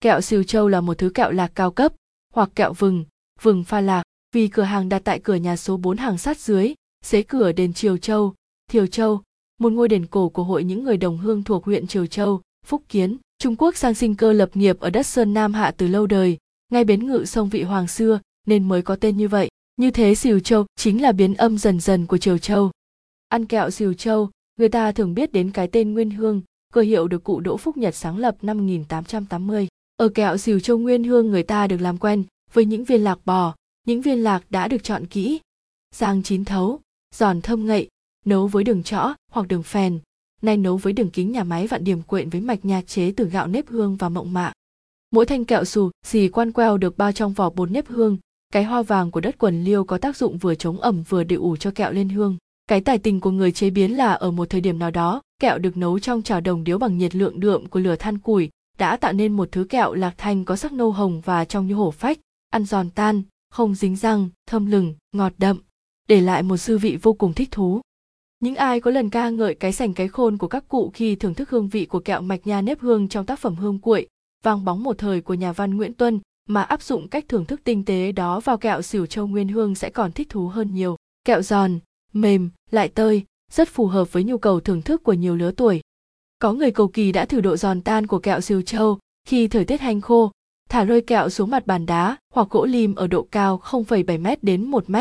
Kẹo Siêu Châu là một thứ kẹo lạc cao cấp, hoặc kẹo vừng, vừng pha lạc, vì cửa hàng đặt tại cửa nhà số 4 hàng sát dưới, xế cửa đền Triều Châu, Thiều Châu, một ngôi đền cổ của hội những người đồng hương thuộc huyện Triều Châu, Phúc Kiến. Trung Quốc sang sinh cơ lập nghiệp ở đất Sơn Nam Hạ từ lâu đời, ngay bến ngự sông Vị Hoàng xưa nên mới có tên như vậy. Như thế Sìu Châu chính là biến âm dần dần của Triều Châu. Ăn kẹo Sìu Châu, người ta thường biết đến cái tên Nguyên Hương, cơ hiệu được cụ Đỗ Phúc Nhật sáng lập năm 1880. Ở kẹo Sìu Châu Nguyên Hương người ta được làm quen với những viên lạc bò, những viên lạc đã được chọn kỹ, rang chín thấu, giòn thơm ngậy, nấu với đường chõ hoặc đường phèn, nay nấu với đường kính nhà máy vạn điểm quyện với mạch nhà chế từ gạo nếp hương và mộng mạ. Mỗi thanh kẹo xù xì quan queo được bao trong vỏ bột nếp hương, cái hoa vàng của đất quần liêu có tác dụng vừa chống ẩm vừa để ủ cho kẹo lên hương. Cái tài tình của người chế biến là ở một thời điểm nào đó, kẹo được nấu trong chảo đồng điếu bằng nhiệt lượng đượm của lửa than củi, đã tạo nên một thứ kẹo lạc thanh có sắc nâu hồng và trong như hổ phách, ăn giòn tan, không dính răng, thơm lừng, ngọt đậm, để lại một dư vị vô cùng thích thú. Những ai có lần ca ngợi cái sành cái khôn của các cụ khi thưởng thức hương vị của kẹo mạch nha nếp hương trong tác phẩm Hương Cuội, vang bóng một thời của nhà văn Nguyễn Tuân mà áp dụng cách thưởng thức tinh tế đó vào kẹo xỉu châu nguyên hương sẽ còn thích thú hơn nhiều. Kẹo giòn, mềm, lại tơi, rất phù hợp với nhu cầu thưởng thức của nhiều lứa tuổi. Có người cầu kỳ đã thử độ giòn tan của kẹo xỉu châu khi thời tiết hanh khô, thả rơi kẹo xuống mặt bàn đá hoặc gỗ lim ở độ cao 0,7 m đến 1 m,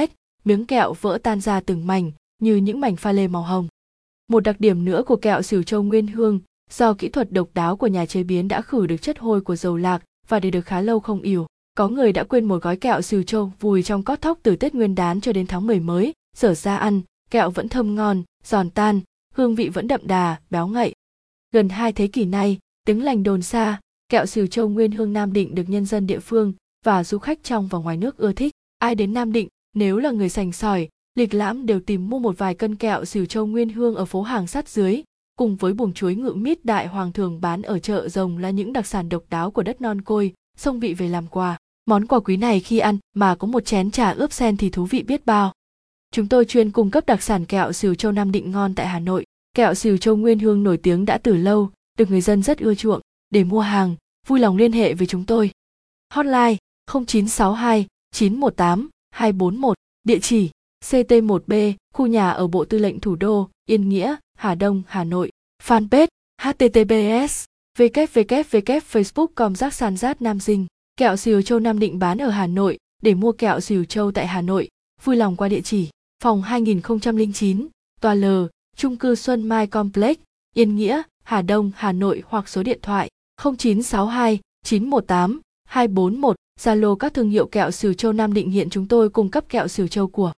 miếng kẹo vỡ tan ra từng mảnh như những mảnh pha lê màu hồng. Một đặc điểm nữa của kẹo xỉu châu nguyên hương do kỹ thuật độc đáo của nhà chế biến đã khử được chất hôi của dầu lạc và để được khá lâu không ỉu. Có người đã quên một gói kẹo xỉu châu vùi trong cót thóc từ Tết Nguyên đán cho đến tháng 10 mới, dở ra ăn, kẹo vẫn thơm ngon, giòn tan, hương vị vẫn đậm đà, béo ngậy. Gần hai thế kỷ nay, tiếng lành đồn xa, kẹo xỉu châu nguyên hương Nam Định được nhân dân địa phương và du khách trong và ngoài nước ưa thích. Ai đến Nam Định, nếu là người sành sỏi, lịch lãm đều tìm mua một vài cân kẹo xỉu châu nguyên hương ở phố hàng sát dưới, cùng với buồng chuối ngự mít đại hoàng thường bán ở chợ rồng là những đặc sản độc đáo của đất non côi, sông vị về làm quà. Món quà quý này khi ăn mà có một chén trà ướp sen thì thú vị biết bao. Chúng tôi chuyên cung cấp đặc sản kẹo xỉu châu Nam Định ngon tại Hà Nội. Kẹo xìu châu Nguyên Hương nổi tiếng đã từ lâu, được người dân rất ưa chuộng. Để mua hàng, vui lòng liên hệ với chúng tôi. Hotline 0962 918 241, địa chỉ CT1B, khu nhà ở Bộ Tư lệnh Thủ đô, Yên Nghĩa, Hà Đông, Hà Nội. Fanpage https www.facebook.com rác sàn rát Nam Dinh. Kẹo xìu châu Nam Định bán ở Hà Nội. Để mua kẹo xìu châu tại Hà Nội, vui lòng qua địa chỉ phòng 2009, tòa L, trung cư Xuân Mai Complex, Yên Nghĩa, Hà Đông, Hà Nội hoặc số điện thoại 0962 918 241. Zalo các thương hiệu kẹo Sửu châu Nam Định hiện chúng tôi cung cấp kẹo Sửu châu của